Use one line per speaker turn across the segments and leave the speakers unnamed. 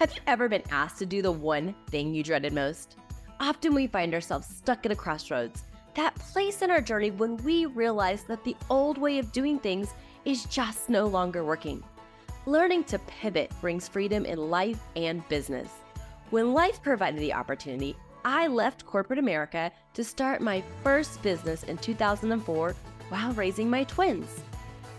Have you ever been asked to do the one thing you dreaded most? Often we find ourselves stuck at a crossroads, that place in our journey when we realize that the old way of doing things is just no longer working. Learning to pivot brings freedom in life and business. When life provided the opportunity, I left corporate America to start my first business in 2004 while raising my twins.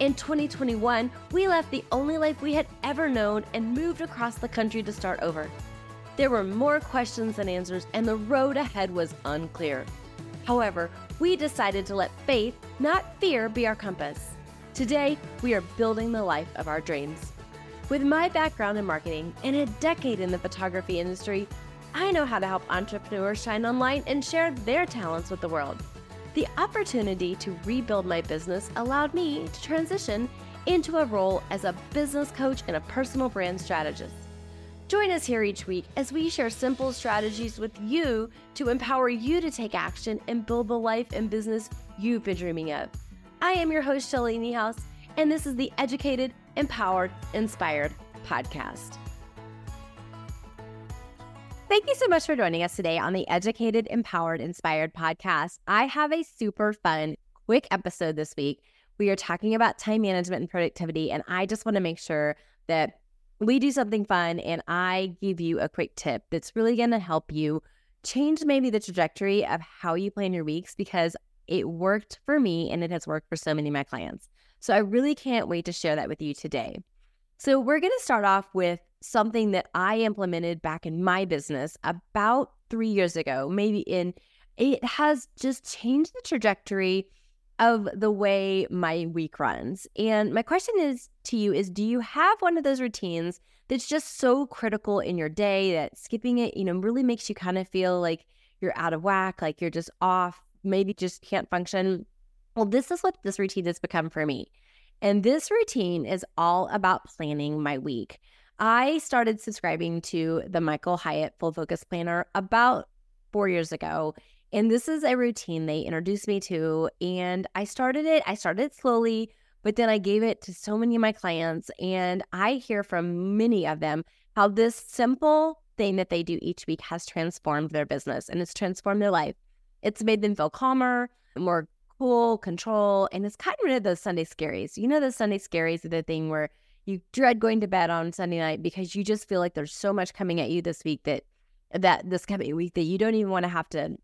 In 2021, we left the only life we had ever known and moved across the country to start over. There were more questions than answers, and the road ahead was unclear. However, we decided to let faith, not fear, be our compass. Today, we are building the life of our dreams. With my background in marketing and a decade in the photography industry, I know how to help entrepreneurs shine online and share their talents with the world. The opportunity to rebuild my business allowed me to transition into a role as a business coach and a personal brand strategist. Join us here each week as we share simple strategies with you to empower you to take action and build the life and business you've been dreaming of. I am your host, Shelly Niehaus, and this is the Educated, Empowered, Inspired podcast. Thank you so much for joining us today on the Educated, Empowered, Inspired podcast. I have a super fun, quick episode this week. We are talking about time management and productivity, and I just want to make sure that we do something fun and I give you a quick tip that's really going to help you change maybe the trajectory of how you plan your weeks because it worked for me and it has worked for so many of my clients. So I really can't wait to share that with you today. So we're going to start off with something that I implemented back in my business about three years ago, maybe in it has just changed the trajectory of the way my week runs. And my question is to you is do you have one of those routines that's just so critical in your day that skipping it, you know, really makes you kind of feel like you're out of whack, like you're just off, maybe just can't function? Well, this is what this routine has become for me. And this routine is all about planning my week. I started subscribing to the Michael Hyatt Full Focus Planner about four years ago. And this is a routine they introduced me to. And I started it, I started slowly, but then I gave it to so many of my clients. And I hear from many of them how this simple thing that they do each week has transformed their business and it's transformed their life. It's made them feel calmer, more cool, control, and it's kind of rid of those Sunday scaries. You know, the Sunday scaries are the thing where you dread going to bed on Sunday night because you just feel like there's so much coming at you this week that that this coming week that you don't even want to have to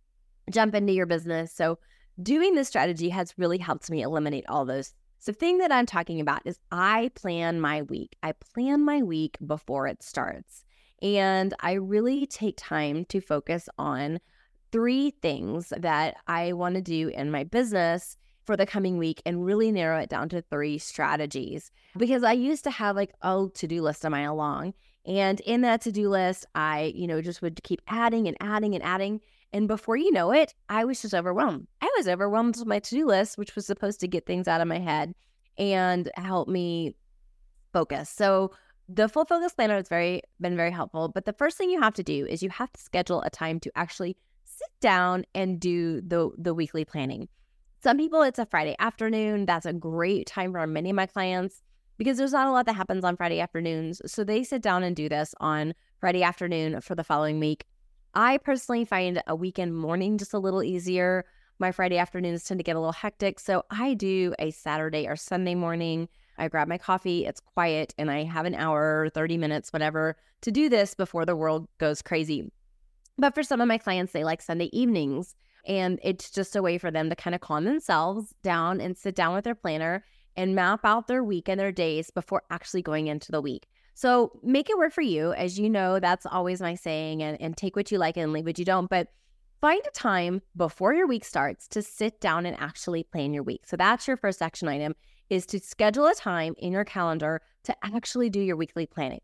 jump into your business. So doing this strategy has really helped me eliminate all those. So the thing that I'm talking about is I plan my week. I plan my week before it starts. And I really take time to focus on three things that I want to do in my business for the coming week and really narrow it down to three strategies. Because I used to have like a to do list a mile long. And in that to do list, I, you know, just would keep adding and adding and adding. And before you know it, I was just overwhelmed. I was overwhelmed with my to do list, which was supposed to get things out of my head and help me focus. So the full focus planner has very been very helpful. But the first thing you have to do is you have to schedule a time to actually sit down and do the the weekly planning. Some people, it's a Friday afternoon. That's a great time for many of my clients because there's not a lot that happens on Friday afternoons. So they sit down and do this on Friday afternoon for the following week. I personally find a weekend morning just a little easier. My Friday afternoons tend to get a little hectic. So I do a Saturday or Sunday morning. I grab my coffee, it's quiet, and I have an hour, 30 minutes, whatever, to do this before the world goes crazy. But for some of my clients, they like Sunday evenings. And it's just a way for them to kind of calm themselves down and sit down with their planner and map out their week and their days before actually going into the week. So make it work for you. As you know, that's always my saying, and, and take what you like and leave what you don't. But find a time before your week starts to sit down and actually plan your week. So that's your first action item is to schedule a time in your calendar to actually do your weekly planning.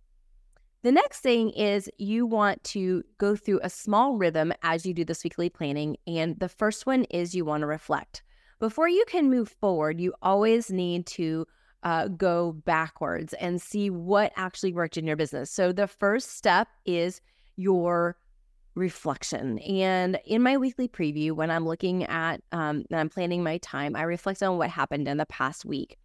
The next thing is you want to go through a small rhythm as you do this weekly planning. And the first one is you want to reflect. Before you can move forward, you always need to uh, go backwards and see what actually worked in your business. So the first step is your reflection. And in my weekly preview, when I'm looking at, um, I'm planning my time, I reflect on what happened in the past week.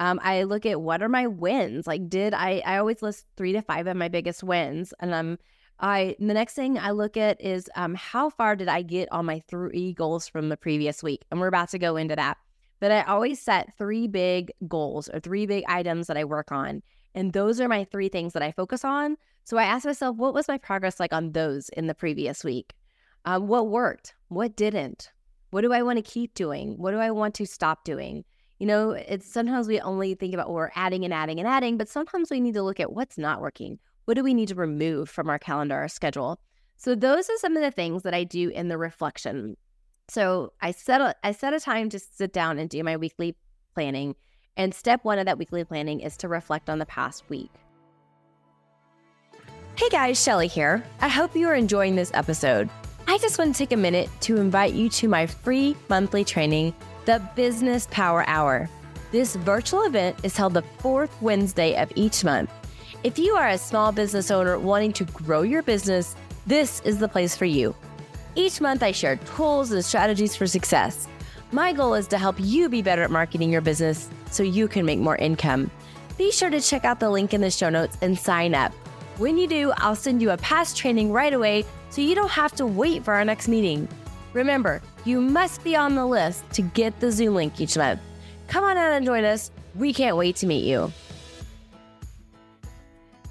Um, I look at what are my wins. Like, did I? I always list three to five of my biggest wins, and I'm. um, I the next thing I look at is um, how far did I get on my three goals from the previous week, and we're about to go into that. But I always set three big goals or three big items that I work on, and those are my three things that I focus on. So I ask myself, what was my progress like on those in the previous week? Um, what worked? What didn't? What do I want to keep doing? What do I want to stop doing? You know, it's sometimes we only think about well, we're adding and adding and adding, but sometimes we need to look at what's not working. What do we need to remove from our calendar, our schedule? So those are some of the things that I do in the reflection. So I set a, I set a time to sit down and do my weekly planning. And step one of that weekly planning is to reflect on the past week. Hey guys, Shelly here. I hope you are enjoying this episode. I just want to take a minute to invite you to my free monthly training, the Business Power Hour. This virtual event is held the fourth Wednesday of each month. If you are a small business owner wanting to grow your business, this is the place for you. Each month, I share tools and strategies for success. My goal is to help you be better at marketing your business so you can make more income. Be sure to check out the link in the show notes and sign up. When you do, I'll send you a past training right away so you don't have to wait for our next meeting. Remember, you must be on the list to get the Zoom link each month. Come on out and join us. We can't wait to meet you.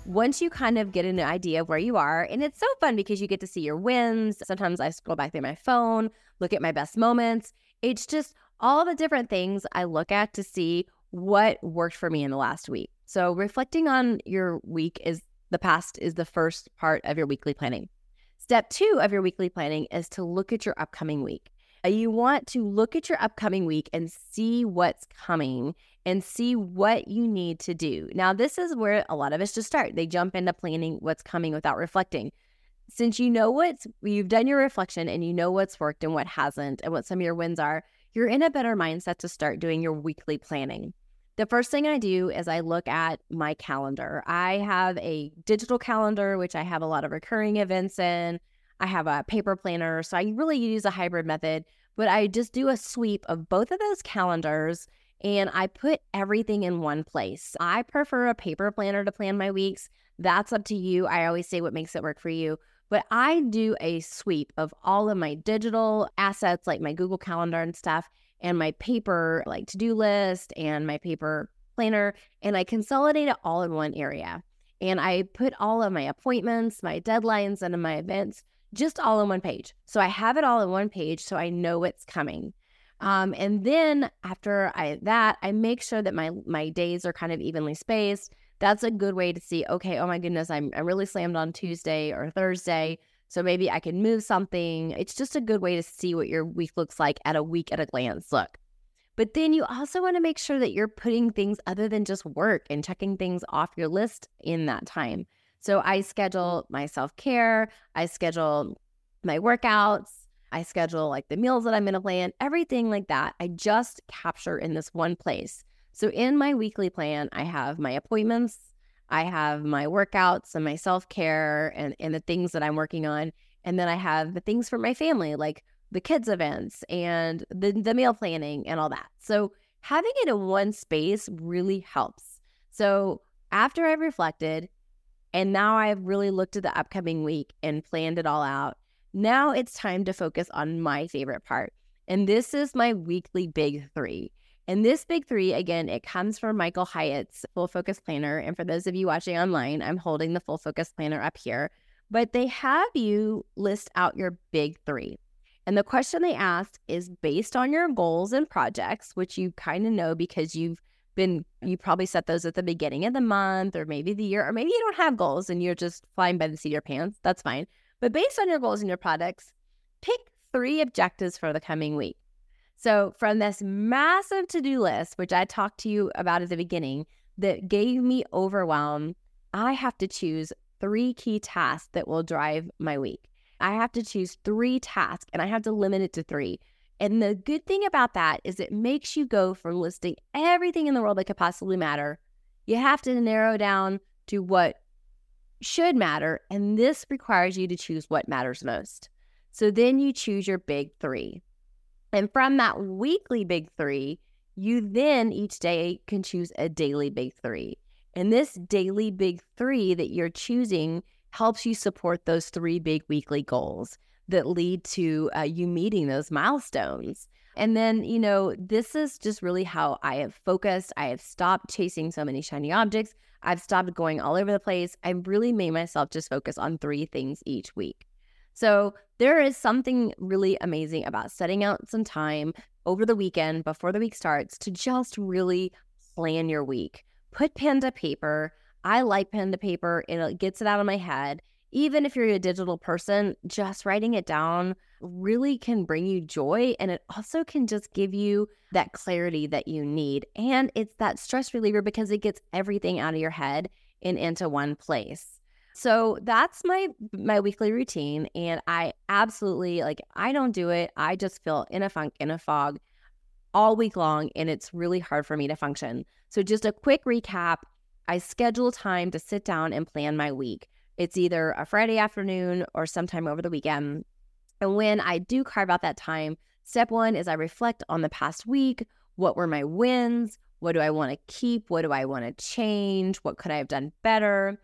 Once you kind of get an idea of where you are, and it's so fun because you get to see your wins. Sometimes I scroll back through my phone, look at my best moments. It's just all the different things I look at to see what worked for me in the last week. So, reflecting on your week is the past is the first part of your weekly planning. Step two of your weekly planning is to look at your upcoming week. Uh, you want to look at your upcoming week and see what's coming and see what you need to do. Now, this is where a lot of us just start. They jump into planning what's coming without reflecting. Since you know what's, you've done your reflection and you know what's worked and what hasn't and what some of your wins are, you're in a better mindset to start doing your weekly planning. The first thing I do is I look at my calendar. I have a digital calendar, which I have a lot of recurring events in. I have a paper planner. So I really use a hybrid method, but I just do a sweep of both of those calendars and I put everything in one place. I prefer a paper planner to plan my weeks. That's up to you. I always say what makes it work for you. But I do a sweep of all of my digital assets, like my Google Calendar and stuff, and my paper like to-do list and my paper planner and I consolidate it all in one area. And I put all of my appointments, my deadlines, and my events just all in one page. So I have it all in one page so I know what's coming. Um, and then after I that, I make sure that my my days are kind of evenly spaced. That's a good way to see, okay, oh my goodness, I'm, I'm really slammed on Tuesday or Thursday. So maybe I can move something. It's just a good way to see what your week looks like at a week at a glance look. But then you also want to make sure that you're putting things other than just work and checking things off your list in that time. So I mm. schedule my self care, I schedule my workouts, I schedule like the meals that I'm going to plan, everything like that. I just capture in this one place. So in my weekly plan, I have my appointments, I have my workouts and my self care and, and the things that I'm working on. And then I have the things for my family, like the kids' events and the, the meal planning and all that. So having it in one space really helps. So after I've reflected and now I've really looked at the upcoming week and planned it all out, now it's time to focus on my favorite part. And this is my weekly big three. And this big three, again, it comes from Michael Hyatt's Full Focus Planner. And for those of you watching online, I'm holding the Full Focus Planner up here. But they have you list out your big three. And the question they ask is based on your goals and projects, which you kind of know because you've been, you probably set those at the beginning of the month or maybe the year, or maybe you don't have goals and you're just flying by the seat of your pants. That's fine. But based on your goals and your products, pick three objectives for the coming week. So, from this massive to do list, which I talked to you about at the beginning, that gave me overwhelm, I have to choose three key tasks that will drive my week. I have to choose three tasks and I have to limit it to three. And the good thing about that is it makes you go from listing everything in the world that could possibly matter. You have to narrow down to what should matter. And this requires you to choose what matters most. So then you choose your big three. And from that weekly big three, You then each day can choose a daily big three. And this daily big three that you're choosing helps you support those three big weekly goals that lead to uh, you meeting those milestones. And then, you know, this is just really how I have focused. I have stopped chasing so many shiny objects. I've stopped going all over the place. I've really made myself just focus on three things each week. So there is something really amazing about setting out some time over the weekend before the week starts to just really plan your week. Put pen to paper. I like pen to paper. It gets it out of my head even if you're a digital person, just writing it down really can bring you joy. And it also can just give you that clarity that you need. And it's that stress reliever because it gets everything out of your head and into one place. So that's my my weekly routine and I absolutely like I don't do it. I just feel in a funk in a fog all week long and it's really hard for me to function. So just a quick recap, I schedule time to sit down and plan my week. It's either a Friday afternoon or sometime over the weekend. And when I do carve out that time, step one is I reflect on the past week. What were my wins? What do I want to keep? What do I want to change? What could I have done better?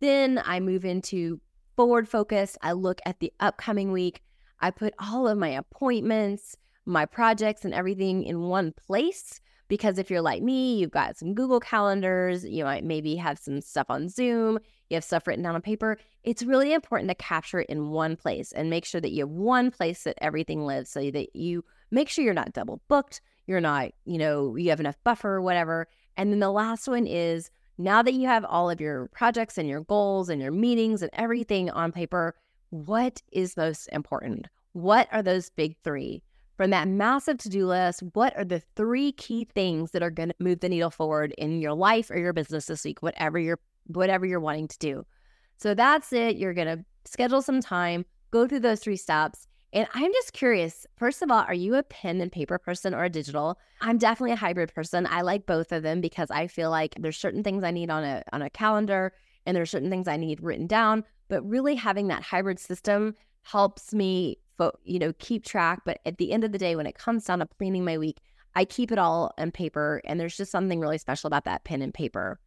Then I move into forward focus. I look at the upcoming week. I put all of my appointments, my projects, and everything in one place. Because if you're like me, you've got some Google calendars, you might maybe have some stuff on Zoom, you have stuff written down on paper, it's really important to capture it in one place and make sure that you have one place that everything lives so that you make sure you're not double booked, you're not, you know, you have enough buffer or whatever. And then the last one is now that you have all of your projects and your goals and your meetings and everything on paper, what is most important? What are those big three? From that massive to do list, what are the three key things that are going to move the needle forward in your life or your business this week, whatever you're whatever you're wanting to do. So that's it. You're going to schedule some time, go through those three steps. And I'm just curious, first of all, are you a pen and paper person or a digital? I'm definitely a hybrid person. I like both of them because I feel like there's certain things I need on a on a calendar and there's certain things I need written down, but really having that hybrid system helps me fo- you know, keep track, but at the end of the day when it comes down to planning my week, I keep it all on paper and there's just something really special about that pen and paper.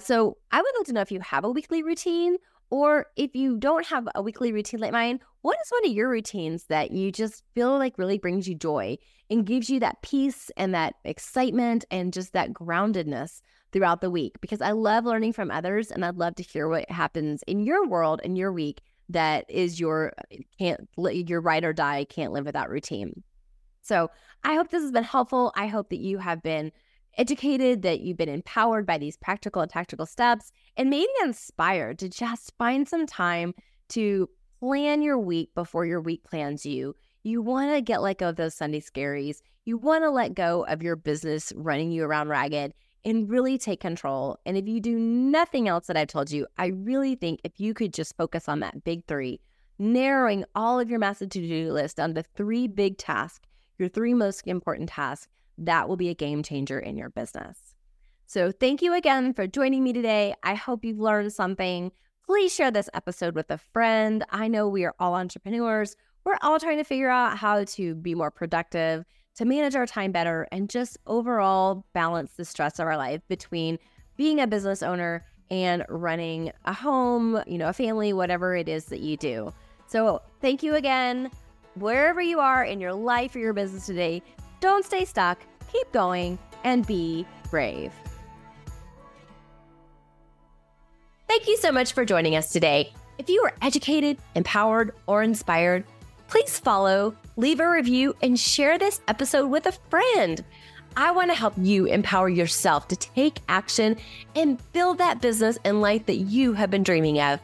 So I would like to know if you have a weekly routine or if you don't have a weekly routine like mine, what is one of your routines that you just feel like really brings you joy and gives you that peace and that excitement and just that groundedness throughout the week? Because I love learning from others and I'd love to hear what happens in your world in your week that is your eh, can't your ride or die can't live without routine. So I hope this has been helpful. I hope that you have been educated, that you've been empowered by these practical and tactical steps, and maybe inspired to just find some time to plan your week before your week plans you. You want to get let go of those Sunday scaries. You want to let go of your business running you around ragged and really take control. And if you do nothing else that I've told you, I really think if you could just focus on that big three, narrowing all of your massive to do list down to three big tasks, your three most important tasks, that will be a game changer in your business. So, thank you again for joining me today. I hope you've learned something. Please share this episode with a friend. I know we are all entrepreneurs. We're all trying to figure out how to be more productive, to manage our time better, and just overall balance the stress of our life between being a business owner and running a home, you know, a family, whatever it is that you do. So, thank you again. Wherever you are in your life or your business today, don't stay stuck, keep going, and be brave. Thank you so much for joining us today. If you are educated, empowered, or inspired, please follow, leave a review, and share this episode with a friend. I want to help you empower yourself to take action and build that business and life that you have been dreaming of.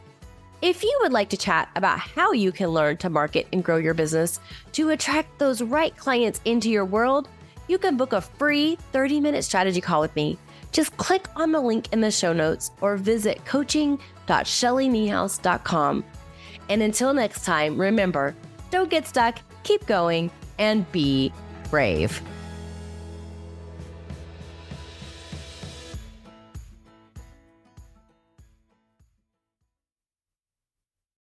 If you would like to chat about how you can learn to market and grow your business to attract those right clients into your world, you can book a free 30 minute strategy call with me. Just click on the link in the show notes or visit coaching.shellyniehaus.com. And until next time, remember don't get stuck, keep going, and be brave.